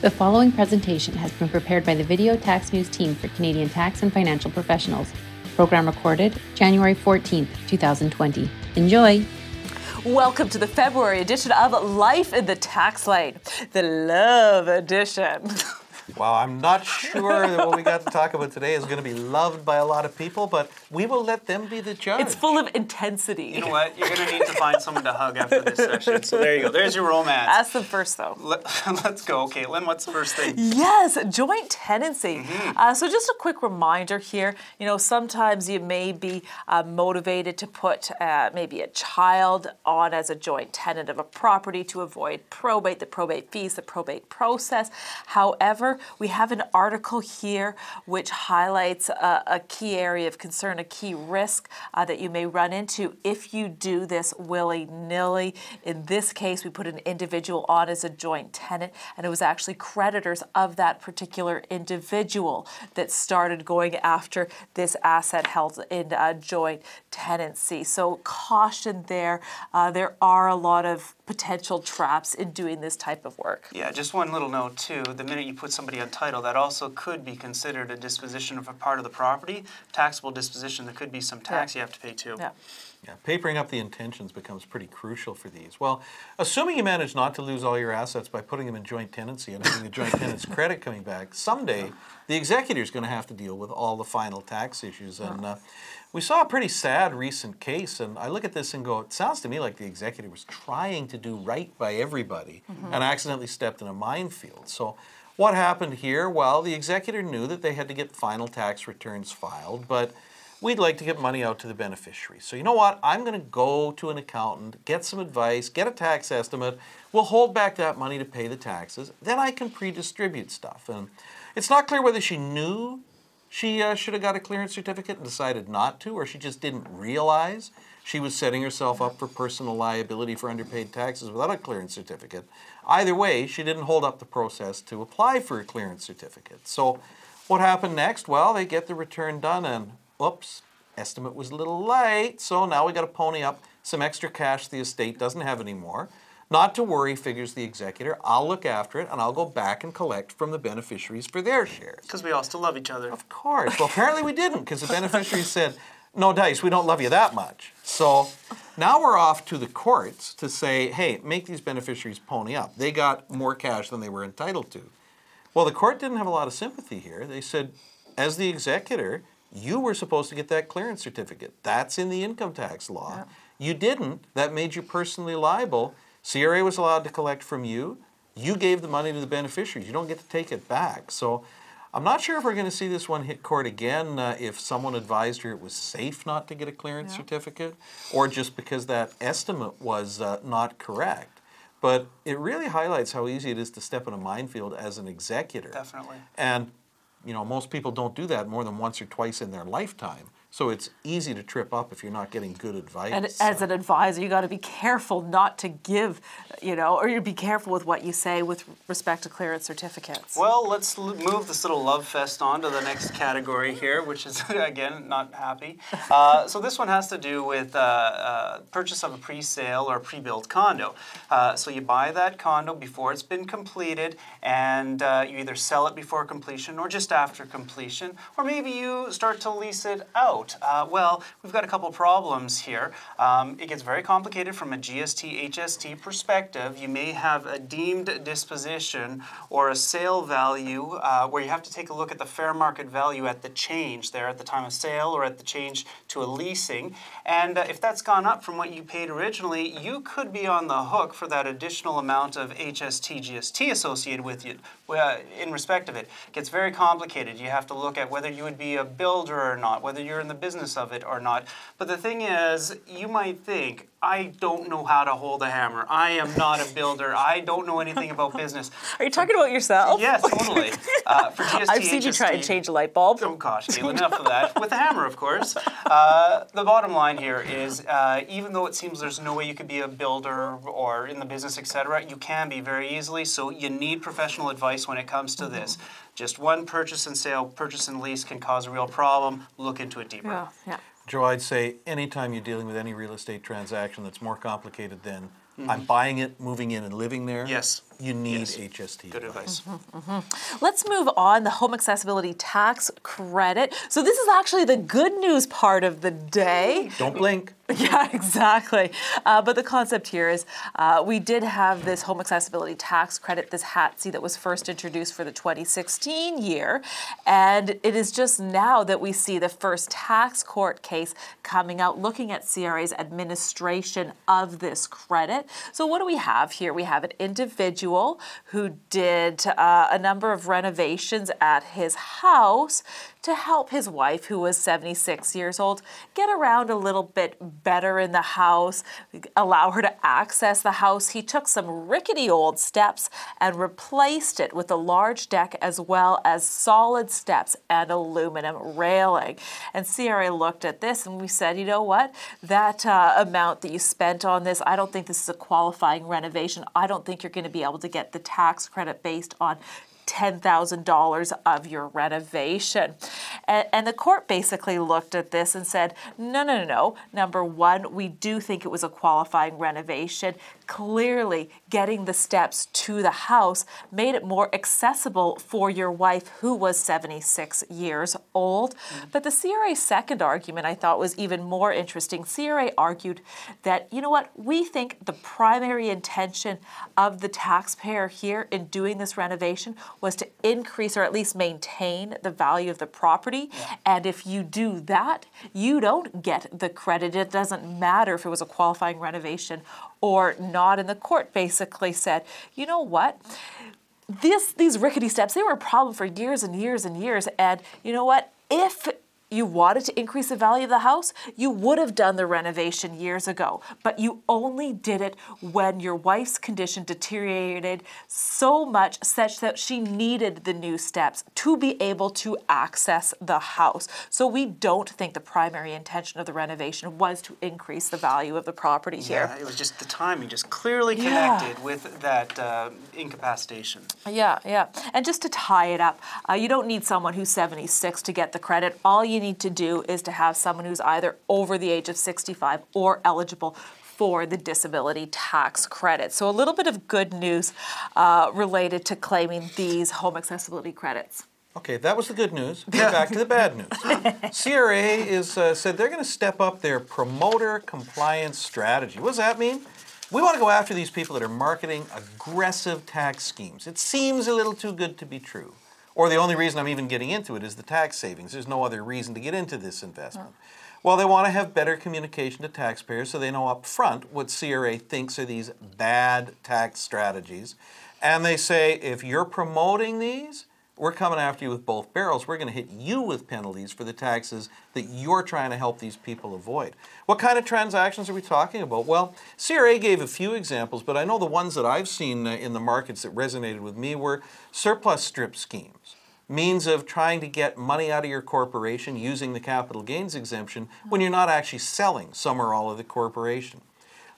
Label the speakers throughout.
Speaker 1: The following presentation has been prepared by the Video Tax News team for Canadian tax and financial professionals. Program recorded January 14th, 2020. Enjoy!
Speaker 2: Welcome to the February edition of Life in the Tax Lane, the Love Edition.
Speaker 3: Well, I'm not sure that what we got to talk about today is going to be loved by a lot of people, but we will let them be the judge.
Speaker 2: It's full of intensity.
Speaker 4: You know what? You're going to need to find someone to hug after this session. So there you go. There's your romance.
Speaker 2: Ask them first, though.
Speaker 4: Let, us go. Okay, Lynn, what's the first thing?
Speaker 2: Yes, joint tenancy. Uh, so just a quick reminder here. You know, sometimes you may be uh, motivated to put uh, maybe a child on as a joint tenant of a property to avoid probate, the probate fees, the probate process. However, we have an article here which highlights a, a key area of concern, a key risk uh, that you may run into if you do this willy nilly. In this case, we put an individual on as a joint tenant, and it was actually creditors of that particular individual that started going after this asset held in a joint tenancy. So, caution there. Uh, there are a lot of potential traps in doing this type of work.
Speaker 4: Yeah, just one little note too. The minute you put somebody on title, that also could be considered a disposition of a part of the property, taxable disposition. There could be some tax you have to pay too.
Speaker 2: Yeah.
Speaker 3: Yeah, papering up the intentions becomes pretty crucial for these. Well, assuming you manage not to lose all your assets by putting them in joint tenancy and having the joint tenant's credit coming back, someday the executor is going to have to deal with all the final tax issues. And uh, we saw a pretty sad recent case, and I look at this and go, it sounds to me like the executor was trying to do right by everybody
Speaker 2: Mm-hmm.
Speaker 3: and accidentally stepped in a minefield. So, what happened here? Well, the executor knew that they had to get final tax returns filed, but we'd like to get money out to the beneficiary. So, you know what? I'm going to go to an accountant, get some advice, get a tax estimate. We'll hold back that money to pay the taxes. Then I can pre distribute stuff. And it's not clear whether she knew she uh, should have got a clearance certificate and decided not to, or she just didn't realize she was setting herself up for personal liability for underpaid taxes without a clearance certificate. Either way, she didn't hold up the process to apply for a clearance certificate. So, what happened next? Well, they get the return done, and oops, estimate was a little light, so now we got to pony up some extra cash the estate doesn't have anymore. Not to worry, figures the executor. I'll look after it and I'll go back and collect from the beneficiaries for their shares.
Speaker 4: Because we all still love each other.
Speaker 3: Of course. Well, apparently we didn't because the beneficiaries said, no dice, we don't love you that much. So now we're off to the courts to say, hey, make these beneficiaries pony up. They got more cash than they were entitled to. Well, the court didn't have a lot of sympathy here. They said, as the executor, you were supposed to get that clearance certificate. That's in the income tax law. You didn't. That made you personally liable. CRA was allowed to collect from you. You gave the money to the beneficiaries. You don't get to take it back. So I'm not sure if we're going to see this one hit court again uh, if someone advised her it was safe not to get a clearance certificate or just because that estimate was uh, not correct. But it really highlights how easy it is to step in a minefield as an executor.
Speaker 4: Definitely.
Speaker 3: And you know, most people don't do that more than once or twice in their lifetime. So it's easy to trip up if you're not getting good advice.
Speaker 2: And as an advisor, you got to be careful not to give, you know, or you be careful with what you say with respect to clearance certificates.
Speaker 4: Well, let's l- move this little love fest on to the next category here, which is, again, not happy. Uh, so this one has to do with uh, uh, purchase of a pre-sale or pre-built condo. Uh, so you buy that condo before it's been completed, and uh, you either sell it before completion or just after completion, or maybe you start to lease it out. Uh, well, we've got a couple problems here. Um, it gets very complicated from a GST HST perspective. You may have a deemed disposition or a sale value uh, where you have to take a look at the fair market value at the change there at the time of sale or at the change to a leasing. And uh, if that's gone up from what you paid originally, you could be on the hook for that additional amount of HST GST associated with it uh, in respect of it. It gets very complicated. You have to look at whether you would be a builder or not, whether you're in the business of it or not. But the thing is, you might think, I don't know how to hold a hammer. I am not a builder. I don't know anything about business.
Speaker 2: Are you talking about yourself?
Speaker 4: Yes, totally. Uh, for GST,
Speaker 2: I've seen you try and change a light bulb.
Speaker 4: Oh gosh, Gail, enough of that. With a hammer, of course. Uh, the bottom line here is, uh, even though it seems there's no way you could be a builder or in the business, etc., you can be very easily. So you need professional advice when it comes to this. Just one purchase and sale, purchase and lease can cause a real problem. Look into it deeper.
Speaker 2: Yeah, yeah.
Speaker 3: Joe, I'd say anytime you're dealing with any real estate transaction that's more complicated than mm-hmm. I'm buying it, moving in, and living there.
Speaker 4: Yes.
Speaker 3: You need
Speaker 4: Yes.
Speaker 3: HST.
Speaker 4: Good advice.
Speaker 2: Let's move on. The home accessibility tax credit. So this is actually the good news part of the day.
Speaker 3: Don't blink.
Speaker 2: Yeah, exactly. Uh, but the concept here is uh, we did have this home accessibility tax credit, this HATC that was first introduced for the 2016 year. And it is just now that we see the first tax court case coming out looking at CRA's administration of this credit. So, what do we have here? We have an individual who did uh, a number of renovations at his house to help his wife, who was 76 years old, get around a little bit better in the house, allow her to access the house. He took some rickety old steps and replaced it with a large deck as well as solid steps and aluminum railing. And CRA looked at this and we said, you know what? That uh, amount that you spent on this, I don't think this is a qualifying renovation. I don't think you're going to be able to get the tax credit based on $10,000 of your renovation. And, and, the court basically looked at this and said, no, no, no, no. Number one, we do think it was a qualifying renovation. Clearly, getting the steps to the house made it more accessible for your wife, who was 76 years old. Mm-hmm. But the CRA second argument I thought was even more interesting. CRA argued that, you know what, we think the primary intention of the taxpayer here in doing this renovation was to increase or at least maintain the value of the property. Yeah. And if you do that, you don't get the credit. It doesn't matter if it was a qualifying renovation or not. And the court basically said, you know what? This, these rickety steps, they were a problem for years and years and years. And you know what? If you wanted to increase the value of the house, you would have done the renovation years ago. But you only did it when your wife's condition deteriorated so much such that she needed the new steps to be able to access the house. So we don't think the primary intention of the renovation was to increase the value of the property here.
Speaker 4: Yeah, it was just the timing, just clearly connected yeah. with that uh, incapacitation.
Speaker 2: Yeah, yeah. And just to tie it up, uh, you don't need someone who's 76 to get the credit. All you need to do is to have someone who's either over the age of 65 or eligible for the disability tax credit. So, a little bit of good news uh, related to claiming these home accessibility credits.
Speaker 3: Okay, that was the good news. Get back to the bad news. CRA is uh, said they're going to step up their promoter compliance strategy. What does that mean? We want to go after these people that are marketing aggressive tax schemes. It seems a little too good to be true. Or the only reason I'm even getting into it is the tax savings. There's no other reason to get into this investment. Well, they want to have better communication to taxpayers so they know up front what CRA thinks are these bad tax strategies. And they say if you're promoting these, we're coming after you with both barrels. We're going to hit you with penalties for the taxes that you're trying to help these people avoid. What kind of transactions are we talking about? Well, CRA gave a few examples, but I know the ones that I've seen uh, in the markets that resonated with me were surplus strip schemes. Means of trying to get money out of your corporation using the capital gains exemption when you're not actually selling some or all of the corporation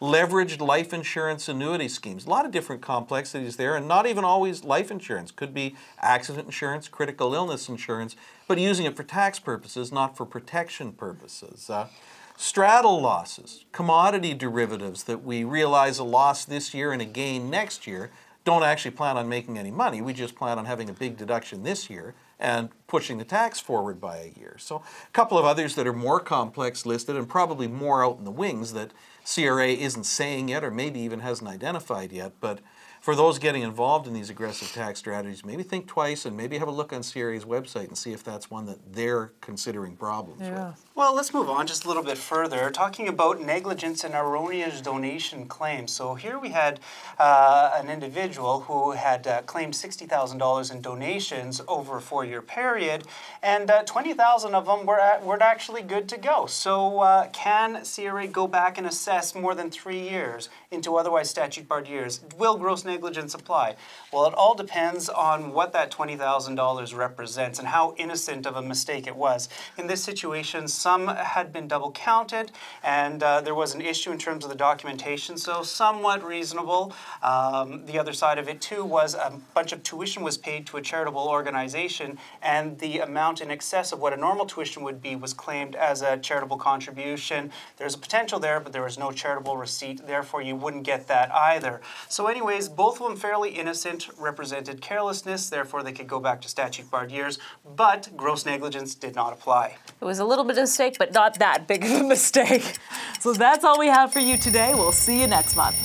Speaker 3: leveraged life insurance annuity schemes. A lot of different complexities there, and not even always life insurance. Could be accident insurance, critical illness insurance, but using it for tax purposes, not for protection purposes. Uh, straddle losses, commodity derivatives that we realize a loss this year and a gain next year, don't actually plan on making any money. We just plan on having a big deduction this year and pushing the tax forward by a year. So a couple of others that are more complex listed and probably more out in the wings that CRA isn't saying yet or maybe even hasn't identified yet. But for those getting involved in these aggressive tax strategies, maybe think twice and maybe have a look on CRA's website and see if that's one that they're considering problems yeah. with.
Speaker 4: Well, let's move on just a little bit further, talking about negligence and erroneous donation claims. So here we had uh, an individual who had uh, claimed $60,000 in donations over a four-year period, and uh, 20,000 of them were, at, were actually good to go. So uh, can CRA go back and assess more than three years into otherwise statute-barred years? Will gross negligence apply? Well, it all depends on what that $20,000 represents and how innocent of a mistake it was. In this situation, some had been double counted, and uh, there was an issue in terms of the documentation, so somewhat reasonable. Um, the other side of it, too, was a bunch of tuition was paid to a charitable organization, and the amount in excess of what a normal tuition would be was claimed as a charitable contribution. There's a potential there, but there was no charitable receipt, therefore, you wouldn't get that either. So, anyways, both of them fairly innocent, represented carelessness, therefore they could go back to statute barred years, but gross negligence did not apply.
Speaker 2: It was a little bit of a mistake, but not that big of a mistake. So that's all we have for you today. We'll see you next month.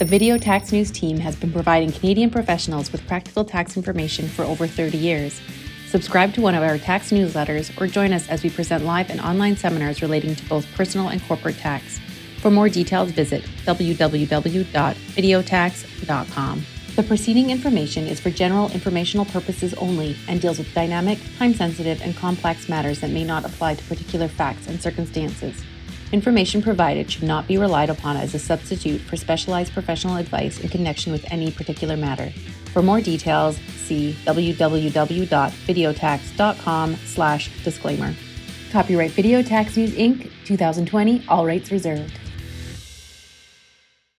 Speaker 1: The Video Tax News team has been providing Canadian professionals with practical tax information for over 30 years. Subscribe to one of our tax newsletters or join us as we present live and online seminars relating to both personal and corporate tax. For more details, visit www.videotax.com. The preceding information is for general informational purposes only and deals with dynamic, time sensitive, and complex matters that may not apply to particular facts and circumstances. Information provided should not be relied upon as a substitute for specialized professional advice in connection with any particular matter. For more details, see www.videotax.com/disclaimer. Copyright Video Tax News Inc. 2020, all rights reserved.